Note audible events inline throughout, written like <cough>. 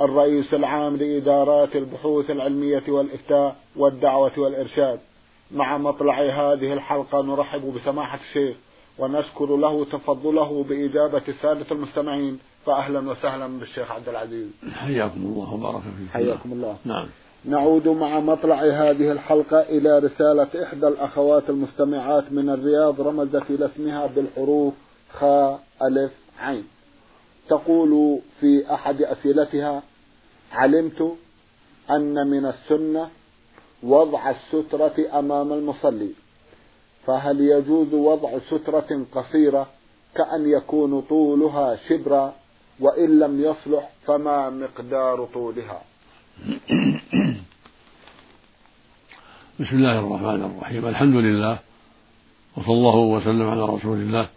الرئيس العام لإدارات البحوث العلمية والإفتاء والدعوة والإرشاد. مع مطلع هذه الحلقة نرحب بسماحة الشيخ ونشكر له تفضله بإجابة السادة المستمعين. فأهلا وسهلا بالشيخ عبد العزيز. حياكم الله وبارك فيكم. حياكم الله. نعم. نعود مع مطلع هذه الحلقة إلى رسالة إحدى الأخوات المستمعات من الرياض رمزت إلى اسمها بالحروف خاء ألف عين. تقول في أحد أسئلتها علمت أن من السنة وضع السترة أمام المصلي فهل يجوز وضع سترة قصيرة كأن يكون طولها شبرا وإن لم يصلح فما مقدار طولها؟ بسم الله الرحمن الرحيم. الحمد لله وصلى الله وسلم على رسول الله.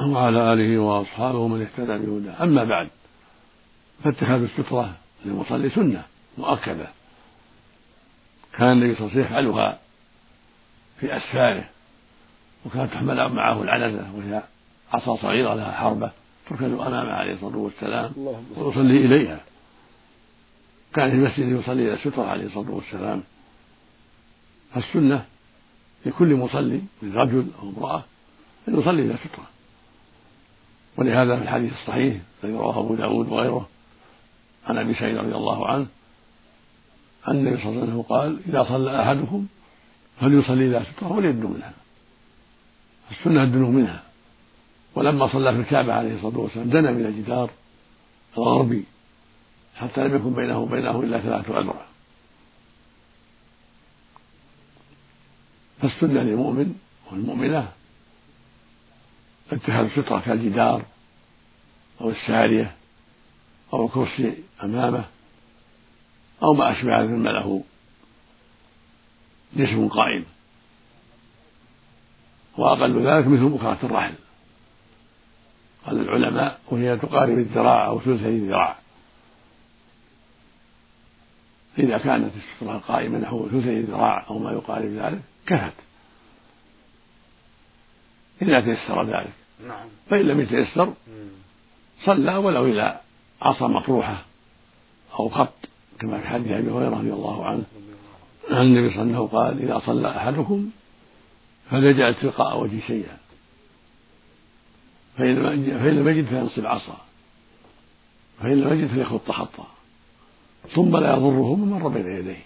وعلى آله وأصحابه من اهتدى بهداه. أما بعد فاتخاذ السترة للمصلي سنة مؤكدة. كان النبي صلى الله عليه وسلم يفعلها في أسفاره وكانت تحمل معه العنزة وهي عصا صغيرة لها حربة تركز أمامه عليه الصلاة والسلام ويصلي إليها. كان في المسجد يصلي إلى السترة عليه الصلاة والسلام. فالسنة لكل مصلي من رجل أو امرأة أن يصلي إلى سترة ولهذا في الحديث الصحيح الذي رواه أبو داود وغيره عن أبي سعيد رضي الله عنه أن النبي صلى الله عليه وسلم قال إذا صلى أحدكم فليصلي إلى سترة وليدنو منها. السنة الدنو منها. ولما صلى في الكعبة عليه الصلاة والسلام دنا من الجدار الغربي حتى لم يكن بينه وبينه إلا ثلاثة أذرع. فالسنة للمؤمن والمؤمنة اتخاذ السترة كالجدار أو السارية أو الكرسي أمامه أو ما أشبه مما له جسم قائم. وأقل ذلك مثل مكرة الرحل. قال العلماء وهي تقارب الذراع أو ثلثي الذراع. إذا كانت السترة القائمة نحو ثلثي الذراع أو ما يقارب ذلك كفت. إذا تيسر ذلك. نعم. فإن لم يتيسر صلى ولو إلى عصا مطروحة أو خط كما في حديث أبي هريرة رضي الله عنه. عن النبي صلى الله عليه وسلم قال إذا صلى أحدكم فليجعل تلقاء وجهه شيئا فإن لم يجد فينصب عصا فإن لم يجد فليخط خطا ثم لا يضره من مر بين يديه.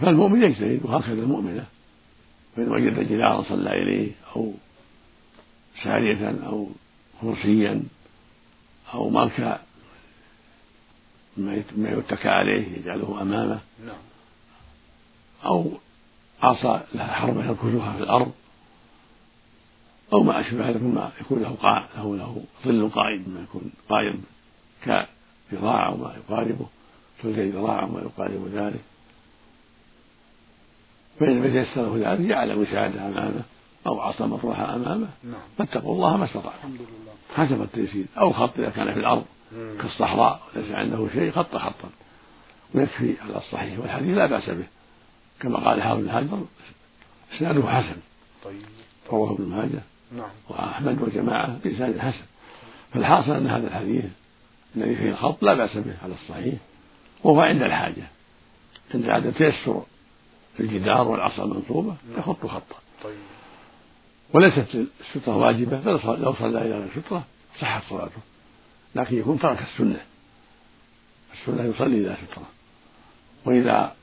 فالمؤمن يجتهد وهكذا المؤمنة. فإن وجد جدارا صلى إليه أو سارية أو كرسيا أو ملكا ما يتكى عليه يجعله أمامه. نعم. أو عصا لها حربة يركزها في الأرض. أو ما أشبه ذلك مما يكون له قاع له له ظل قائم ما يكون قائم كذراع أو ما يقاربه ثلثي ذراع أو ما يقارب ذلك. فإن لم يتيسر له ذلك جعل وسادة أمامه أو عصا مطروحة أمامه. نعم. فاتقوا الله ما استطعتم. الحمد لله. حسب التيسير. أو خط إذا كان في الأرض. كالصحراء وليس عنده شيء خط خطا. ويكفي على الصحيح والحديث لا بأس به. كما قال حافظ بن حجر إسناده حسن. طيب. رواه ابن ماجه. نعم. وأحمد والجماعة بإسناد حسن. فالحاصل أن هذا الحديث الذي فيه الخط لا بأس به على الصحيح وهو عند الحاجة. عند عدم تيسر الجدار والعصا المنصوبة يخط خطا. طيب. وليست السترة واجبة لو صلى إلى السترة صحت صلاته. لكن يكون ترك السنة. السنة يصلي إلى سترة. وإذا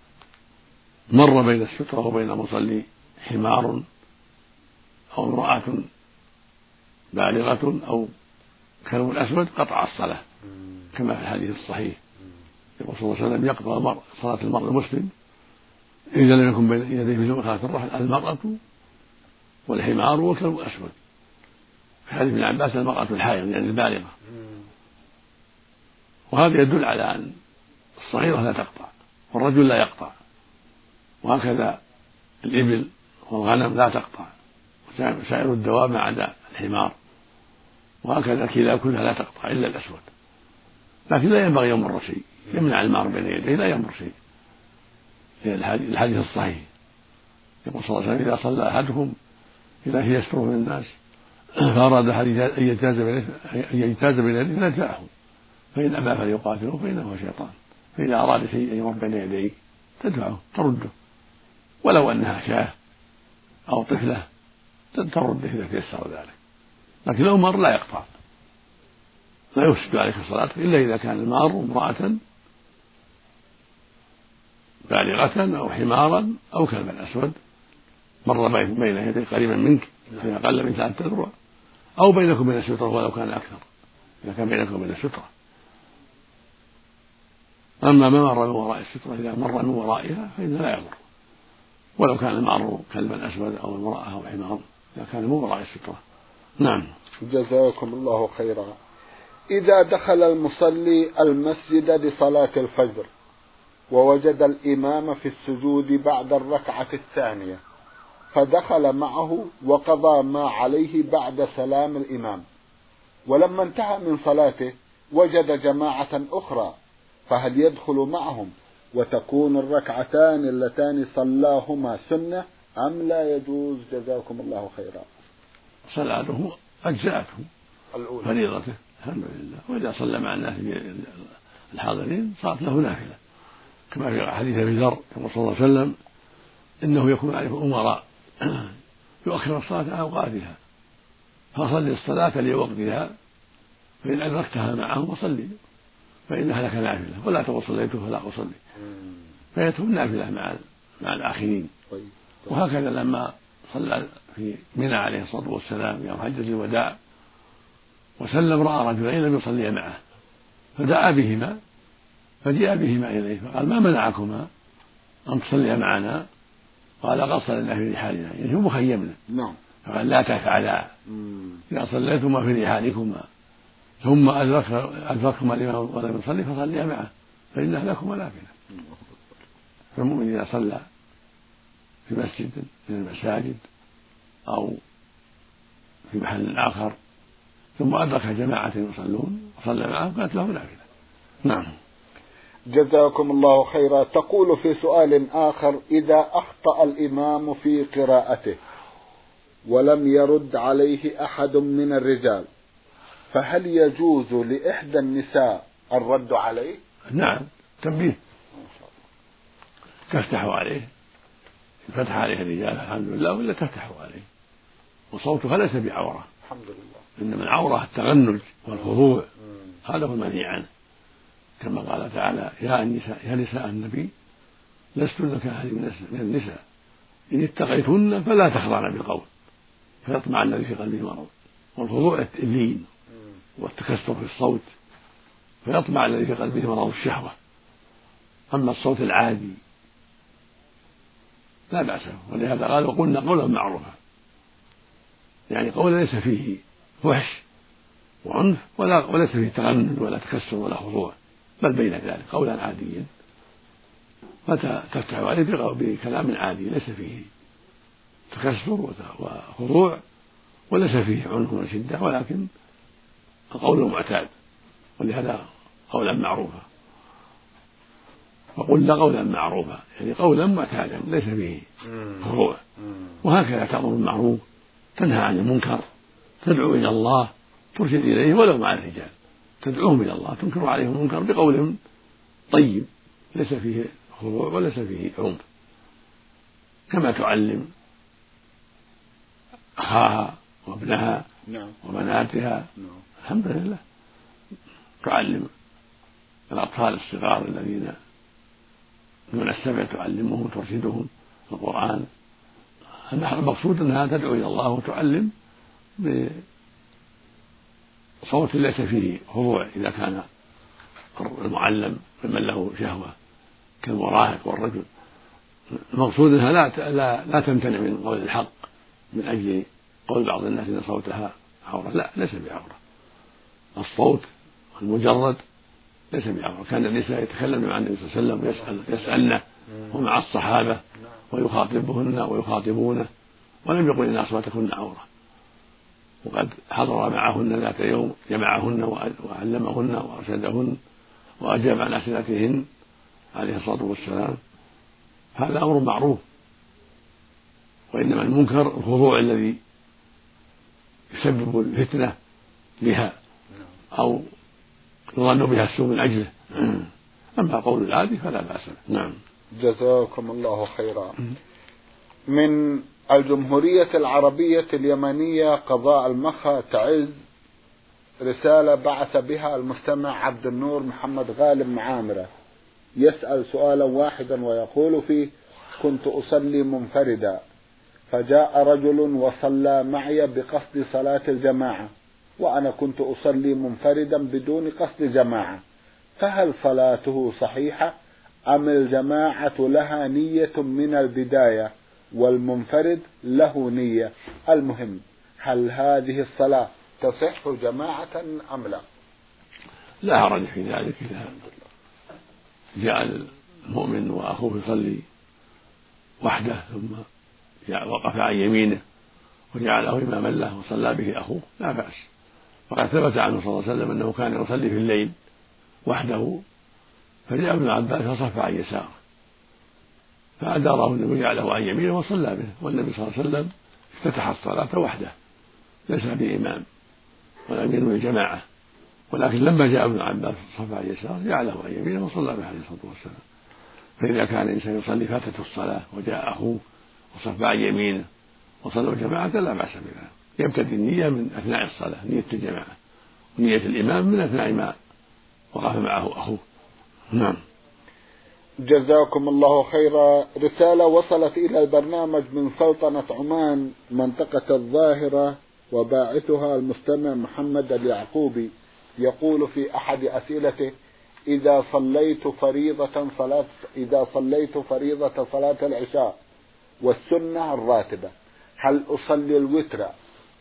مر بين السترة وبين المصلي حمار أو امرأة بالغة أو كلب أسود قطع الصلاة. كما في الحديث الصحيح. يقول صلى الله عليه وسلم يقطع صلاة المرء المسلم إذا لم يكن بين يديه مثل مخالفة الرحل المرأة والحمار والكلب الأسود. في حديث ابن عباس المرأة الحائض يعني البالغة. وهذا يدل على أن الصغيرة لا تقطع والرجل لا يقطع. وهكذا الإبل والغنم لا تقطع. سائر الدواب ما عدا الحمار. وهكذا الكلاب كلها لا تقطع إلا الأسود. لكن لا ينبغي يمر شيء يمنع المار بين يديه لا يمر شيء. الحديث الصحيح. يقول صلى الله عليه وسلم إذا صلى أحدكم إذا هي يستره من الناس فأراد أن يجتاز بين أن يجتاز يديه فلا فإن أبى فليقاتله فإنه شيطان. فإذا أراد شيء أن يمر بين يديه تدفعه ترده. ولو أنها شاة أو طفلة ترده إذا تيسر ذلك. لكن لو مر لا يقطع. لا يفسد عليك الصلاة إلا إذا كان المار امرأة بالغة أو حمارا أو كلبا أسود. مر بين يديك قريبا منك في أقل من ثلاثة أذرع أو بينكم وبين السترة ولو كان أكثر. إذا كان بينكم وبين السترة. أما ما مر من وراء السترة إذا مر من ورائها فإنه لا يضر. ولو كان المار كلبا أسود أو امرأة أو حمار إذا كان من وراء السترة. نعم. جزاكم الله خيرا. إذا دخل المصلي المسجد لصلاة الفجر ووجد الإمام في السجود بعد الركعة الثانية فدخل معه وقضى ما عليه بعد سلام الإمام. ولما انتهى من صلاته وجد جماعة أخرى فهل يدخل معهم؟ وتكون الركعتان اللتان صلاهما سنة أم لا يجوز جزاكم الله خيرا؟ صلاته أجزأته. الأولى. فريضته الحمد لله. وإذا صلى مع الناس الحاضرين صارت له نافلة. كما في حديث أبي ذر كما صلى الله عليه وسلم إنه يكون عليكم أمراء <clears throat> يؤخر الصلاة عن أوقاتها فصل الصلاة لوقتها فإن أدركتها معهم فصلي فانها لك نافلة ولا تقل صليت فلا أصلي فيتم النافله مع مع الآخرين طيب. وهكذا لما صلى في منى عليه الصلاة والسلام يوم حجة الوداع وسلم رأى رجلين لم يصليا معه فدعا بهما فجاء بهما إليه فقال ما منعكما أن تصليا معنا؟ قال قد صلينا في رحالنا. يعني هو مخيمنا نعم. فقال لا تفعلا. إذا صليتما في رحالكما ثم أدرك أدرككما الإمام ولم يصلي فصليا معه فإنها لكما نافلة. فالمؤمن إذا صلى في مسجد من المساجد أو في محل آخر ثم أدرك جماعة يصلون وصلى معهم كانت له نافلة. نعم. جزاكم الله خيرا. تقول في سؤال آخر إذا أخطأ الإمام في قراءته ولم يرد عليه أحد من الرجال فهل يجوز لإحدى النساء الرد عليه؟ نعم تنبيه. تفتح عليه. فتح عليه الرجال الحمد لله ولا تفتح عليه؟ وصوتها ليس بعورة. الحمد لله. إنما العورة التغنج والخضوع. هذا هو المنهي عنه. كما قال تعالى يا النساء يا نساء النبي لستن كأحد من النساء إن اتقيتن فلا تخضعن بالقول. فيطمع الذي في قلبه مرض. والخضوع اللين والتكسر في الصوت فيطمع الذي في قلبه مرض الشهوة. أما الصوت العادي لا بأس ولهذا قال وقلنا قولا معروفا. يعني قولا ليس فيه فحش وعنف ولا وليس فيه تغنن ولا تكسر ولا خضوع. بل بين ذلك قولا عاديا. فتفتح عليه بكلام عادي ليس فيه تكسر وخضوع وليس فيه عنف وشدة ولكن القول المعتاد ولهذا قولا معروفا. وقلنا قولا معروفا يعني قولا معتادا ليس فيه خضوع وهكذا تأمر بالمعروف تنهى عن المنكر تدعو إلى الله ترشد إليه ولو مع الرجال. تدعوهم إلى الله تنكر عليهم المنكر بقول طيب ليس فيه خضوع وليس فيه عنف كما تعلم أخاها وابنها نعم. وبناتها نعم. الحمد لله تعلم الأطفال الصغار الذين دون السبع تعلمهم وترشدهم القرآن المقصود أنها تدعو إلى الله وتعلم صوت ليس فيه خضوع إذا كان المعلم ممن له شهوة كالمراهق والرجل. المقصود أنها لا لا لا تمتنع من قول الحق من أجل قول بعض الناس إن صوتها عورة. لا ليس بعورة. الصوت المجرد ليس بعورة. كان النساء يتكلمن مع النبي صلى الله عليه وسلم ويسأل يسألنه ومع الصحابة ويخاطبهن ويخاطبونه ولم يقل إن أصواتكن عورة. وقد حضر معهن ذات يوم جمعهن وعلمهن وأرشدهن وأجاب عن أسئلتهن عليه الصلاة والسلام. هذا أمر معروف وإنما المنكر الخضوع الذي يسبب الفتنة بها أو يظن بها السوء من أجله. <clears throat> أما قول العادي فلا به. نعم. جزاكم الله خيرا. من الجمهورية العربية اليمنية قضاء المخا تعز رسالة بعث بها المستمع عبد النور محمد غالب معامرة. يسأل سؤالا واحدا ويقول فيه كنت أصلي منفردا فجاء رجل وصلى معي بقصد صلاة الجماعة وأنا كنت أصلي منفردا بدون قصد جماعة فهل صلاته صحيحة أم الجماعة لها نية من البداية؟ والمنفرد له نية. المهم هل هذه الصلاة تصح جماعة أم لا؟ لا حرج في ذلك. إذا جاء المؤمن وأخوه يصلي وحده ثم وقف عن يمينه وجعله إماما له وصلى به أخوه لا بأس. وقد ثبت عنه صلى الله عليه وسلم أنه كان يصلي في الليل وحده فجاء ابن عباس فصف عن يساره فأداره النبي وجعله عن يمينه وصلى به والنبي صلى الله عليه وسلم افتتح الصلاة وحده ليس بإمام ولم ينوي جماعة ولكن لما جاء ابن عباس صف عن يساره جعله عن يمينه وصلى به عليه الصلاة والسلام. فإذا كان الإنسان يصلي فاتته الصلاة وجاء أخوه وصف عن يمينه وصلوا جماعة لا بأس بها يبتدي النية من أثناء الصلاة نية الجماعة. ونية الإمام من أثناء ما وقف معه أخوه. نعم. جزاكم الله خيرا. رسالة وصلت إلى البرنامج من سلطنة عمان منطقة الظاهرة وباعثها المستمع محمد اليعقوبي. يقول في أحد أسئلته إذا صليت فريضة صلاة إذا صليت فريضة صلاة العشاء والسنة الراتبة هل أصلي الوتر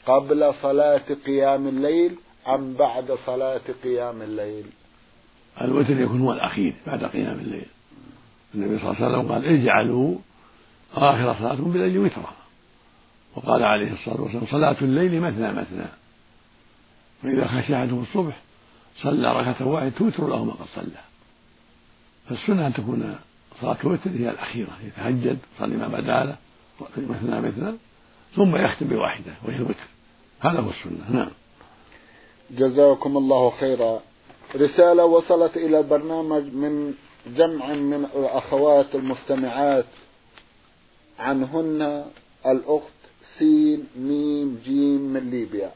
قبل صلاة قيام الليل أم بعد صلاة قيام الليل؟ الوتر يكون هو الأخير بعد قيام الليل. النبي صلى الله عليه وسلم قال اجعلوا آخر صلاتكم بالليل وترا. وقال عليه الصلاة والسلام صلاة الليل مثنى مثنى. فإذا خشي أحدهم الصبح صلى ركعة واحدة توتر له ما قد صلى. فالسنة أن تكون صلاة الوتر هي الأخيرة يتهجد يصلي ما بدا له مثنى مثنى ثم يختم بواحدة وهي الوتر. هذا هو السنة. نعم. جزاكم الله خيرا. رسالة وصلت إلى البرنامج من جمع من الأخوات المستمعات عنهن الأخت سين ميم جيم من ليبيا.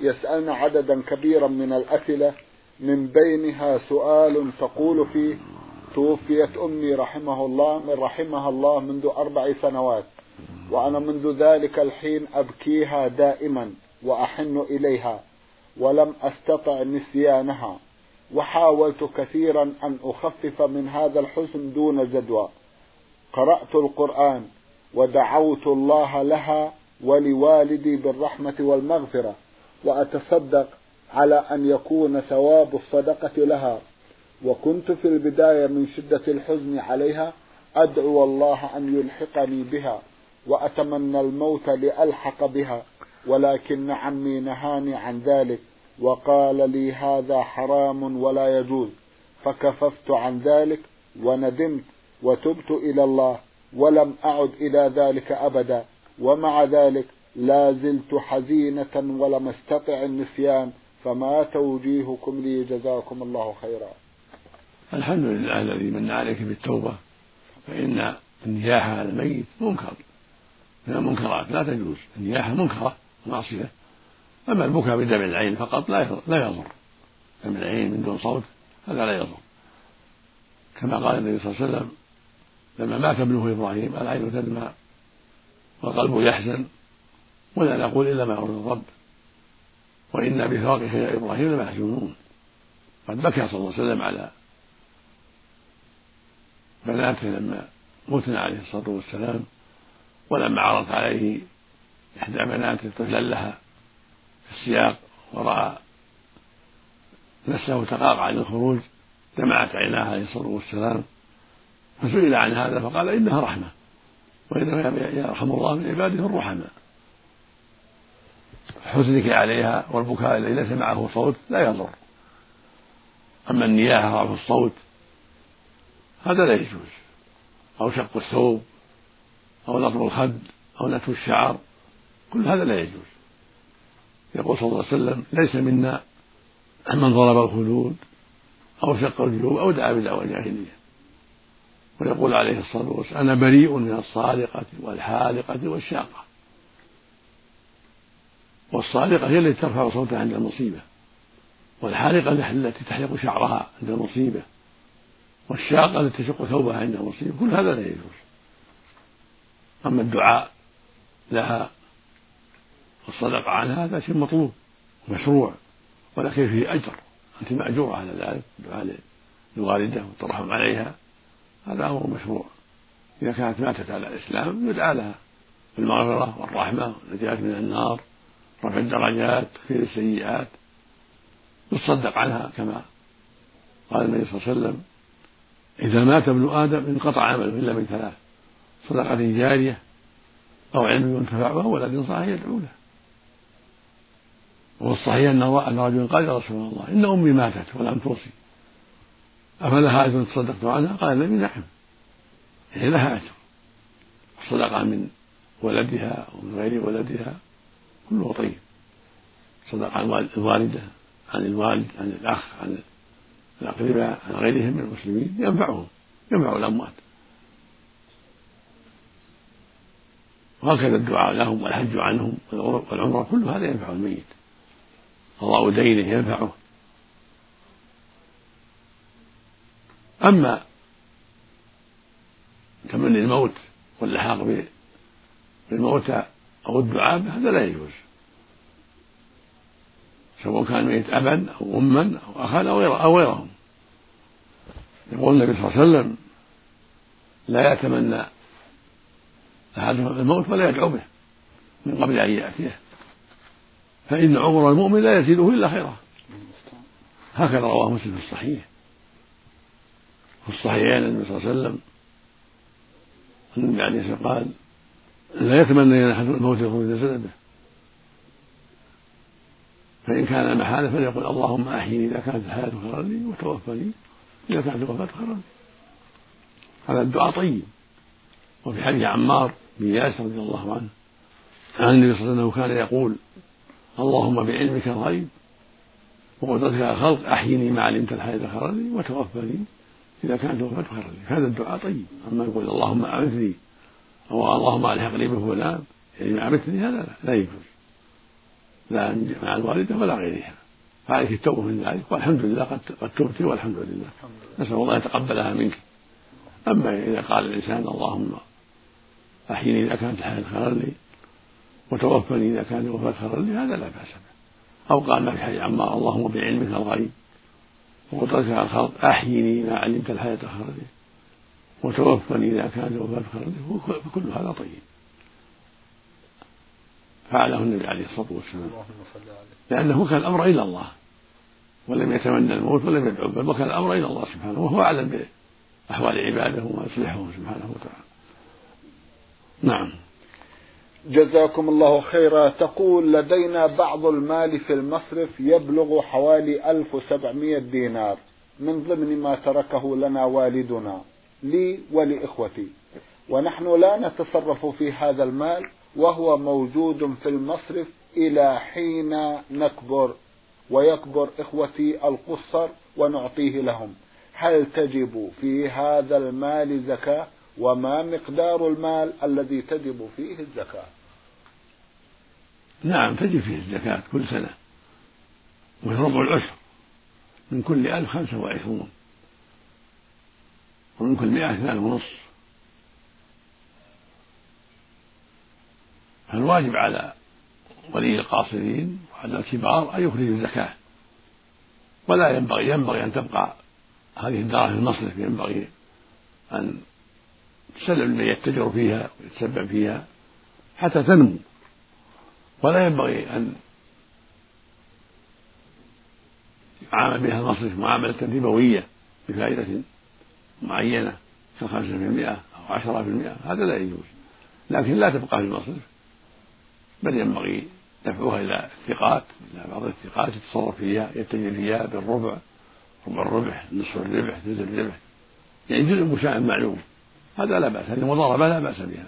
يسألن عددا كبيرا من الأسئلة من بينها سؤال تقول فيه توفيت أمي رحمه الله من رحمها الله منذ أربع سنوات وأنا منذ ذلك الحين أبكيها دائما وأحن إليها ولم أستطع نسيانها. وحاولت كثيرا أن أخفف من هذا الحزن دون جدوى. قرأت القرآن ودعوت الله لها ولوالدي بالرحمة والمغفرة وأتصدق على أن يكون ثواب الصدقة لها. وكنت في البداية من شدة الحزن عليها أدعو الله أن يلحقني بها وأتمنى الموت لألحق بها ولكن عمي نهاني عن ذلك. وقال لي هذا حرام ولا يجوز فكففت عن ذلك وندمت وتبت إلى الله ولم أعد إلى ذلك أبدا ومع ذلك لا زلت حزينة ولم أستطع النسيان فما توجيهكم لي جزاكم الله خيرا. الحمد لله الذي من عليك بالتوبة فإن النياحة على الميت منكر من المنكرات لا تجوز النياحة منكرة معصية. أما البكاء بدمع العين فقط لا لا يضر. دمع العين من دون صوت هذا لا يضر. كما قال النبي صلى الله عليه وسلم لما مات ابنه إبراهيم العين تدمع والقلب يحزن ولا نقول إلا ما يرضي الرب. وإنا بفراقك يا إبراهيم لمحزونون قد بكى صلى الله عليه وسلم على بناته لما متن عليه الصلاة والسلام ولما عرضت عليه إحدى بناته طفلا لها. السياق ورأى نفسه تقاطع عن الخروج دمعت عيناه عليه الصلاة والسلام فسئل عن هذا فقال إنها رحمة وإنما يرحم الله من عباده الرحماء. حزنك عليها والبكاء الذي ليس معه صوت لا يضر. أما النياحة ورفع الصوت هذا لا يجوز. أو شق الثوب أو نطب الخد أو نتف الشعر كل هذا لا يجوز. يقول صلى الله عليه وسلم ليس منا من ضرب الخدود أو شق الجيوب أو دعا بدعوى الجاهلية. ويقول عليه الصلاة والسلام أنا بريء من الصالقة والحالقة والشاقة. والصالقة هي التي ترفع صوتها عند المصيبة والحالقة التي تحلق شعرها عند المصيبة والشاقة التي تشق ثوبها عند المصيبة كل هذا لا يجوز. أما الدعاء لها والصدقة عنها هذا شيء مطلوب مشروع ولكن فيه أجر. أنت مأجورة على ذلك الدعاء للوالدة والترحم عليها. هذا أمر مشروع. إذا كانت ماتت على الإسلام يدعى لها بالمغفرة والرحمة والنجاة من النار رفع الدرجات تكفير السيئات. يتصدق عنها كما قال النبي صلى الله عليه وسلم إذا مات ابن آدم انقطع عمله إلا من ثلاث صدقة جارية أو علم ينتفع به ولد صالح يدعو له. والصحيح أن رجلا قال يا رسول الله إن أمي ماتت ولم توصي. أفلها أجر تصدقت عنها؟ قال النبي نعم. هي لها أجر. الصدقة من ولدها ومن غير ولدها. كله طيب. صدقة عن الوالدة عن الوالد عن الأخ عن الأقرباء عن غيرهم من المسلمين. ينفعهم. ينفع الأموات. وهكذا الدعاء لهم والحج عنهم والعمرة كل هذا ينفع الميت. قضاء دينه ينفعه. أما تمني الموت واللحاق بالموتى أو الدعاء هذا لا يجوز. سواء كان ميت أبا أو أما أو أخا أو غيرهم. يقول النبي صلى الله عليه وسلم لا يتمنى أحدهم الموت ولا يدعو به من قبل أن يأتيه. فإن عمر المؤمن لا يزيده إلا خيرا. هكذا رواه مسلم في الصحيح. في الصحيحين النبي صلى الله عليه وسلم النبي عليه الصلاة قال لا يتمنى الموت يخرج جسده فإن كان محالة فليقل اللهم أحيني إذا كانت الحياة خيرا لي وتوفني إذا كانت الوفاة خيرا لي. هذا الدعاء طيب. وفي حديث عمار بن ياسر رضي الله عنه عن النبي صلى الله عليه وسلم كان يقول اللهم بعلمك الغيب وقدرتك على الخلق أحيني ما علمت الحياة خيرا لي وتوفني إذا كانت الوفاة خيرا لي. هذا الدعاء طيب. أما يقول اللهم أعثني أو اللهم ألحقني بفلان يعني أعمتني هذا لا, لا يجوز. لا مع الوالدة ولا غيرها. فعليك التوبة من ذلك والحمد لله قد قد تبت والحمد لله. نسأل الله يتقبلها منك. أما إذا قال الإنسان اللهم أحيني إذا كانت الحياة خيرا لي وتوفني إذا كانت الوفاة خيرا لي هذا لا بأس به. أو قال ما في حديث عمار اللهم بعلمك الغيب وقدرتك على الخلق أحيني ما علمت الحياة خيرا. لي وتوفني إذا كانت الوفاة خيرا لي فكل هذا طيب. فعله النبي عليه الصلاة والسلام. لأنه كان الأمر إلى الله ولم يتمنى الموت ولم يدعو بل وكان الأمر إلى الله سبحانه وهو أعلم بأحوال عباده وما يصلحهم سبحانه وتعالى. نعم. جزاكم الله خيرا. تقول لدينا بعض المال في المصرف يبلغ حوالي 1700 دينار. من ضمن ما تركه لنا والدنا لي ولإخوتي. ونحن لا نتصرف في هذا المال وهو موجود في المصرف إلى حين نكبر. ويكبر إخوتي القصر ونعطيه لهم. هل تجب في هذا المال زكاة؟ وما مقدار المال الذي تجب فيه الزكاة. نعم تجب فيه الزكاة كل سنة وهي ربع العشر من كل ألف خمسة وعشرون ومن كل مئة اثنان ونصف. فالواجب على ولي القاصرين وعلى الكبار أن يخرجوا الزكاة. ولا ينبغي ينبغي أن تبقى هذه الدراهم في المصرف ينبغي أن تسلم لمن يتجر فيها ويتسبب فيها حتى تنمو. ولا ينبغي أن يعامل بها المصرف معاملة ربوية بفائدة معينة كخمسة في المئة أو عشرة في المئة هذا لا يجوز. لكن لا تبقى في المصرف. بل ينبغي دفعها إلى الثقات إلى بعض الثقات يتصرف فيها يتجه فيها بالربع ربع الربح نصف الربح ثلث الربح. يعني جزء مشاع معلوم. هذا لا بأس هذه مضاربة لا بأس بها.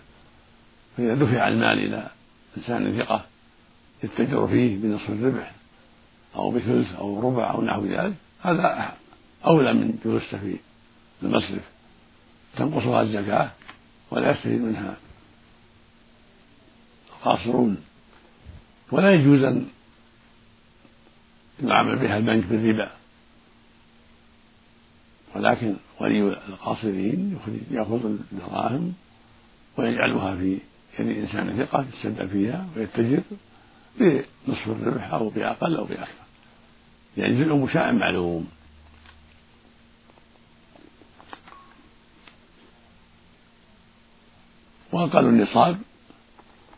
فإذا دفع المال إلى إنسان ثقة يتجر فيه بنصف الربح أو بثلث أو ربع أو نحو ذلك هذا أولى من جلوسه في المصرف. تنقصها الزكاة ولا يستفيد منها. القاصرون ولا يجوز أن يعامل بها البنك بالربا. ولكن ولي القاصرين يأخذ الدراهم ويجعلها في يد إنسان ثقة يتصدق فيها ويتجر بنصف الربح أو بأقل أو بأكثر. يعني جزء مشاع معلوم. وأقل النصاب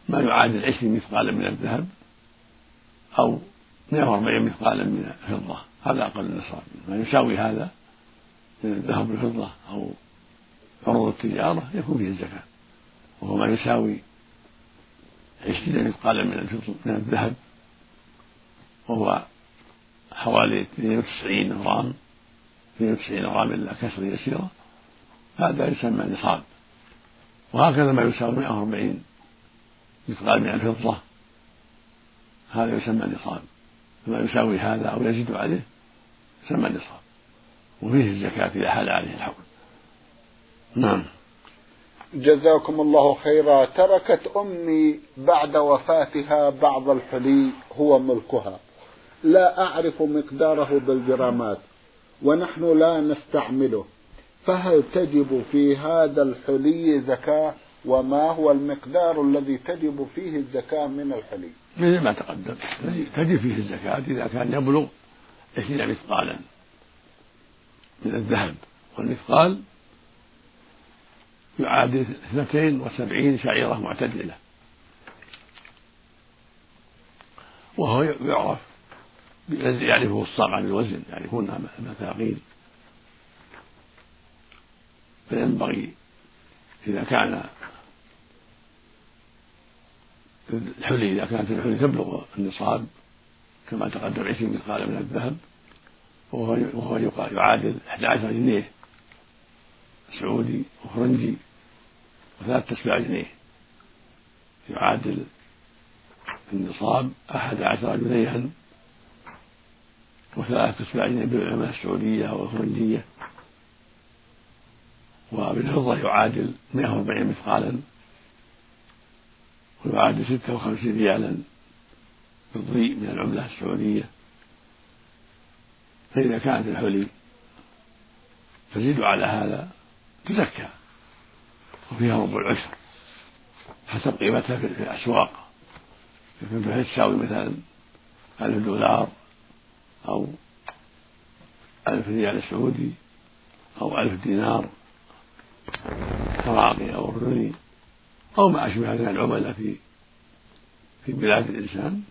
ما يعادل عشرين مثقالا من الذهب أو 140 مثقالا من الفضة. هذا أقل النصاب. ما يساوي هذا من الذهب والفضة أو عروض التجارة يكون فيه الزكاة. وهو ما يساوي عشرين مثقالا من من الذهب وهو حوالي 92 غرام 92 غرام إلا كسر يسيرة. هذا يسمى نصاب. وهكذا ما يساوي 140 مثقال من الفضة. هذا يسمى نصاب. فما يساوي هذا أو يزيد عليه يسمى نصاب. وفيه الزكاة إذا حال عليه الحول نعم. جزاكم الله خيرا. تركت أمي بعد وفاتها بعض الحلي هو ملكها. لا أعرف مقداره بالجرامات ونحن لا نستعمله. فهل تجب في هذا الحلي زكاة؟ وما هو المقدار الذي تجب فيه الزكاة من الحلي؟ مثل ما تقدم تجب فيه الزكاة إذا كان يبلغ عشرين مثقالا. من الذهب والمثقال يعادل اثنتين وسبعين شعيرة معتدلة. وهو يعرف يعرفه الصاع بالوزن يعرفونها المثاقيل. فينبغي إذا كان الحلي إذا كانت الحلي تبلغ النصاب كما تقدم عشرين مثقال من الذهب وهو يعادل 11 جنيه سعودي وفرنجي وثلاثة أسباع جنيه. يعادل النصاب أحد عشر جنيها وثلاثة أسباع جنيه بالعملة السعودية والفرنجية. وبالفضة يعادل 140 مثقالا ويعادل 56 ريالا بالضيء من العملة السعودية. فإذا كانت الحلي تزيد على هذا تزكى وفيها ربع العشر حسب قيمتها في الأسواق. بحيث تساوي مثلا ألف دولار أو ألف ريال سعودي أو ألف دينار كراقي أو أردني أو ما أشبه من العملاء في في بلاد الإنسان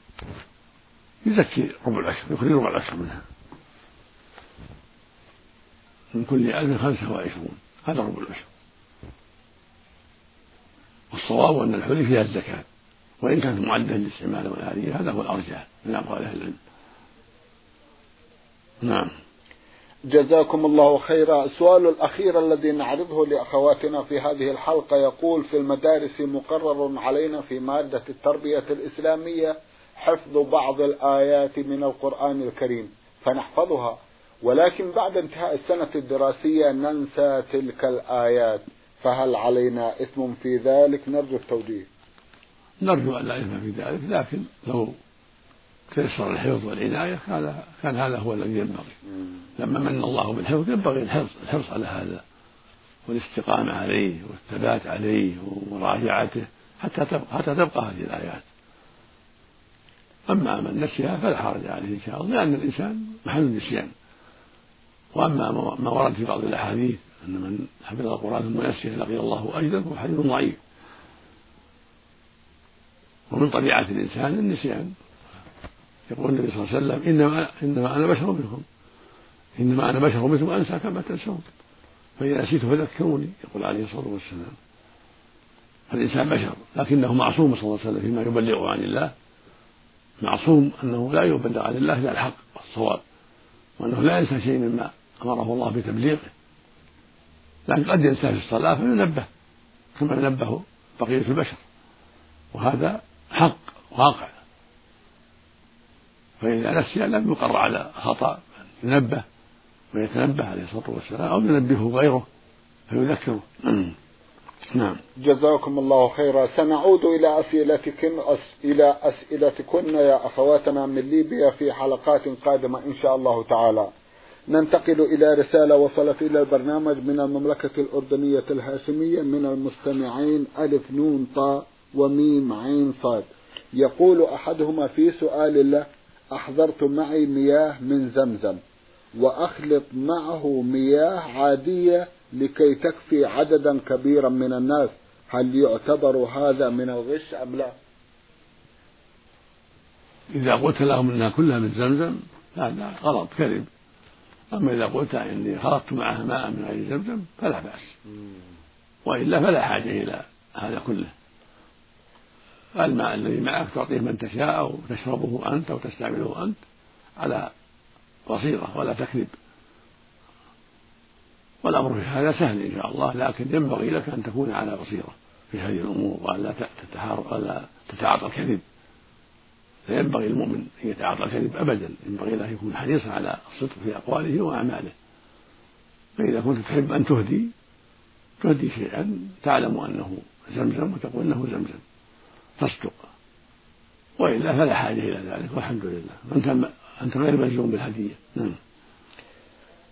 يزكي ربع العشر يخرج ربع العشر منها. من كل ألف خمسة وعشرون. هذا ربع العشر. والصواب أن الحلي فيها الزكاة. وإن كانت معدة للاستعمال والآلية هذا هو الأرجح. من أقوال أهل العلم. نعم. جزاكم الله خيرا. السؤال الأخير الذي نعرضه لأخواتنا في هذه الحلقة يقول في المدارس مقرر علينا في مادة التربية الإسلامية حفظ بعض الآيات من القرآن الكريم فنحفظها. ولكن بعد انتهاء السنة الدراسية ننسى تلك الآيات فهل علينا إثم في ذلك؟ نرجو التوجيه. نرجو أن لا إثم في ذلك لكن لو تيسر الحفظ والعناية كان كان هذا هو الذي ينبغي. لما من الله بالحفظ ينبغي الحرص الحرص على هذا والاستقامة عليه والثبات عليه ومراجعته حتى تبقى حتى تبقى هذه الآيات. أما من نسيها فلا حرج عليه إن شاء الله لأن الإنسان محل النسيان وأما ما ورد في بعض الأحاديث أن من حفظ القرآن ثم نسيه لقي الله أجدا فهو حديث ضعيف. ومن طبيعة الإنسان النسيان. يقول النبي صلى الله عليه وسلم إنما إنما أنا بشر منكم. إنما أنا بشر مثل أنسى كما تنسون. فإذا نسيت فذكروني. يقول عليه الصلاة والسلام. فالإنسان بشر لكنه معصوم صلى الله عليه وسلم فيما يبلغه عن الله. معصوم أنه لا يبلغ عن الله إلا الحق والصواب وأنه لا ينسى شيء مما أمره الله بتبليغه. لكن قد ينسى في الصلاة فينبه كما ينبه بقية البشر. وهذا حق واقع. فإذا نسي لم يقر على خطأ ينبه ويتنبه عليه الصلاة والسلام أو ينبهه غيره فيذكره. <clears throat> نعم. جزاكم الله خيرا. سنعود إلى أسئلتكم إلى أسئلتكن يا أخواتنا من ليبيا في حلقات قادمة إن شاء الله تعالى. ننتقل إلى رسالة وصلت إلى البرنامج من المملكة الأردنية الهاشمية من المستمعين ألف نون طاء وميم عين صاد. يقول أحدهما في سؤال له أحضرت معي مياه من زمزم وأخلط معه مياه عادية لكي تكفي عددا كبيرا من الناس. هل يعتبر هذا من الغش أم لا؟ إذا قلت لهم أنها كلها من زمزم هذا غلط كذب أما إذا قلت إني خلطت معها ماء من غير زمزم فلا بأس. وإلا فلا حاجة إلى هذا كله. الماء الذي معك تعطيه من تشاء أو تشربه أنت أو تستعمله أنت على بصيرة ولا تكذب. والأمر في هذا سهل إن شاء الله لكن ينبغي لك أن تكون على بصيرة في هذه الأمور وأن لا تتحار ولا تتعاطى الكذب. لا ينبغي المؤمن أن يتعاطى الكذب أبدا. ينبغي له أن يكون حريصا على الصدق في أقواله وأعماله. فإذا كنت تحب أن تهدي تهدي شيئا تعلم أنه زمزم وتقول أنه زمزم. تصدق. وإلا فلا حاجة إلى ذلك والحمد لله. أنت أنت غير ملزوم بالهدية. نعم.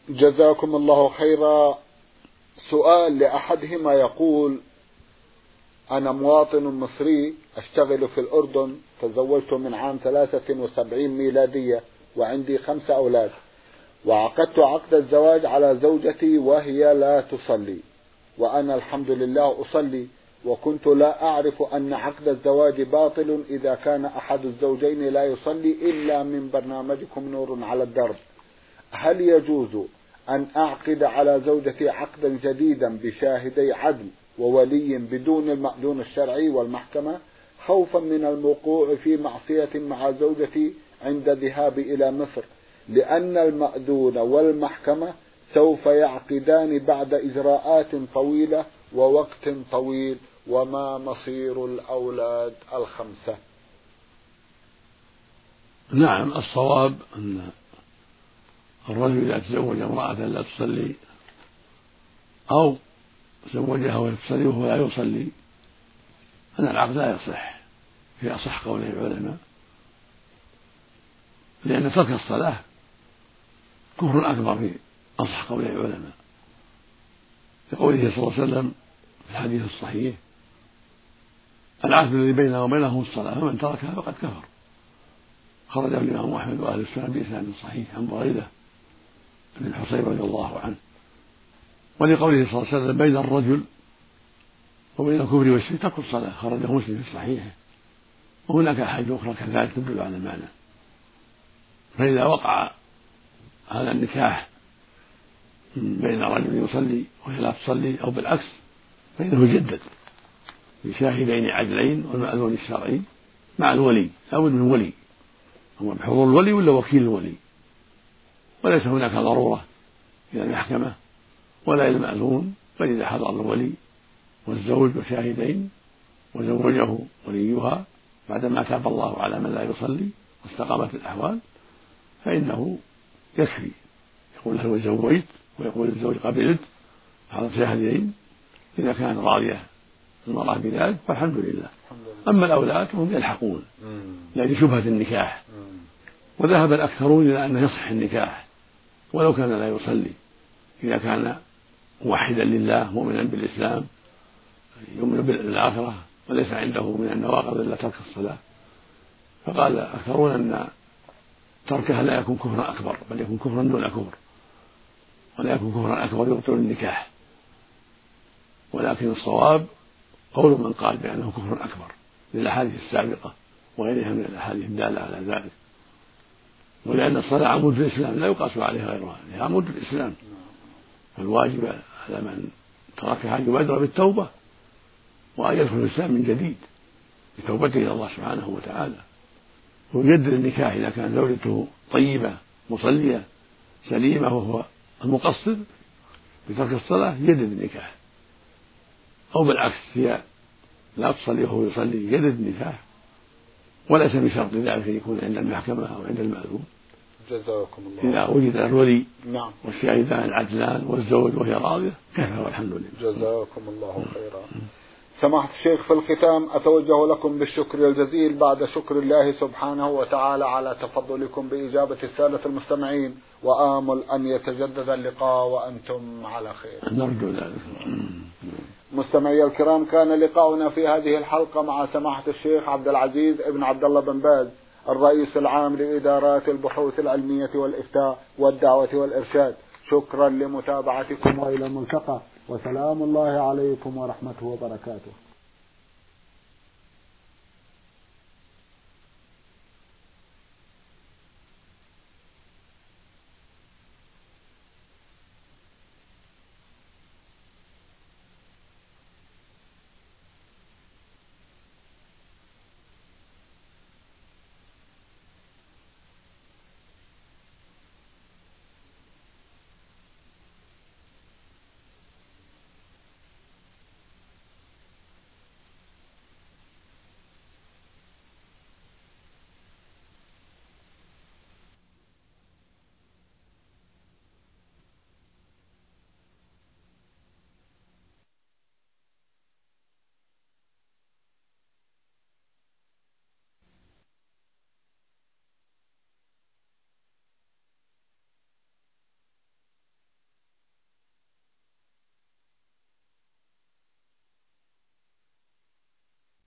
جزاكم الله خيرا. سؤال لأحدهما يقول أنا مواطن مصري أشتغل في الأردن تزوجت من عام 73 ميلادية وعندي خمسة أولاد. وعقدت عقد الزواج على زوجتي وهي لا تصلي. وأنا الحمد لله أصلي وكنت لا أعرف أن عقد الزواج باطل إذا كان أحد الزوجين لا يصلي إلا من برنامجكم نور على الدرب. هل يجوز أن أعقد على زوجتي عقدا جديدا بشاهدي عدل؟ وولي بدون المأذون الشرعي والمحكمة خوفا من الوقوع في معصية مع زوجتي عند ذهابي إلى مصر لأن المأذون والمحكمة سوف يعقدان بعد إجراءات طويلة ووقت طويل وما مصير الأولاد الخمسة. نعم الصواب أن الرجل إذا تزوج امرأة لا تصلي أو تزوجها وهي تصلي وهو لا يصلي أن العقد لا يصح في أصح قولي العلماء. لأن ترك الصلاة كفر أكبر في أصح قولي العلماء. لقوله صلى الله عليه وسلم في الحديث الصحيح العهد الذي بيننا وبينهم الصلاة فمن تركها فقد كفر. خرجه الإمام أحمد وأهل السنة بإسناد صحيح عن بريدة بن الحصين رضي الله عنه. ولقوله صلى الله عليه وسلم بين الرجل وبين الكفر والشرك ترك الصلاة خرجه مسلم في صحيحه. وهناك أحاديث أخرى كذلك تدل على المعنى. فإذا وقع هذا النكاح بين رجل يصلي وهي لا تصلي أو بالعكس فإنه يجدد بشاهدين عدلين والمأذون الشرعي مع الولي لابد من ولي. هو بحضور الولي ولا وكيل الولي؟ وليس هناك ضرورة إلى المحكمة؟ ولا إلى المأذون بل إذا حضر الولي والزوج وشاهدين وزوجه وليها بعدما تاب الله على من لا يصلي واستقامت الأحوال فإنه يكفي. يقول له زوجت ويقول الزوج قبلت حضر شاهدين إذا كان راضية المرأة بذلك فالحمد لله. أما الأولاد فهم يلحقون. يعني شبهة النكاح. وذهب الأكثرون إلى أنه يصح النكاح ولو كان لا يصلي. إذا كان موحدا لله مؤمنا بالإسلام يؤمن بالآخرة وليس عنده من النواقض إلا ترك الصلاة. فقال الأكثرون أن تركها لا يكون كفرا أكبر بل يكون كفرا دون كفر. ولا يكون كفرا أكبر يبطل النكاح. ولكن الصواب قول من قال بأنه كفر أكبر للأحاديث السابقة وغيرها من الأحاديث الدالة على ذلك. ولأن الصلاة عمود الإسلام لا يقاس عليها غيرها هي عمود الإسلام. فالواجب على من تركها أن يبادر بالتوبة وأن يدخل الإسلام من جديد بتوبته إلى الله سبحانه وتعالى. ويجدد النكاح إذا كان زوجته طيبة مصلية سليمة وهو المقصر بترك الصلاة يجدد النكاح. أو بالعكس هي لا تصلي وهو يصلي يجدد النكاح. وليس بشرط ذلك أن يكون عند المحكمة أو عند المأذون. جزاكم الله إذا وجد الولي نعم. والشاهدان العدلان والزوج وهي راضية كفى والحمد لله. جزاكم الله خيرا. سماحة الشيخ في الختام أتوجه لكم بالشكر الجزيل بعد شكر الله سبحانه وتعالى على تفضلكم بإجابة السادة المستمعين وآمل أن يتجدد اللقاء وأنتم على خير. نرجو ذلك. مستمعي الكرام كان لقاؤنا في هذه الحلقة مع سماحة الشيخ عبد العزيز ابن عبد الله بن باز. الرئيس العام لإدارات البحوث العلمية والإفتاء والدعوة والإرشاد. شكرا لمتابعتكم وإلى الملتقى. وسلام الله عليكم ورحمته وبركاته.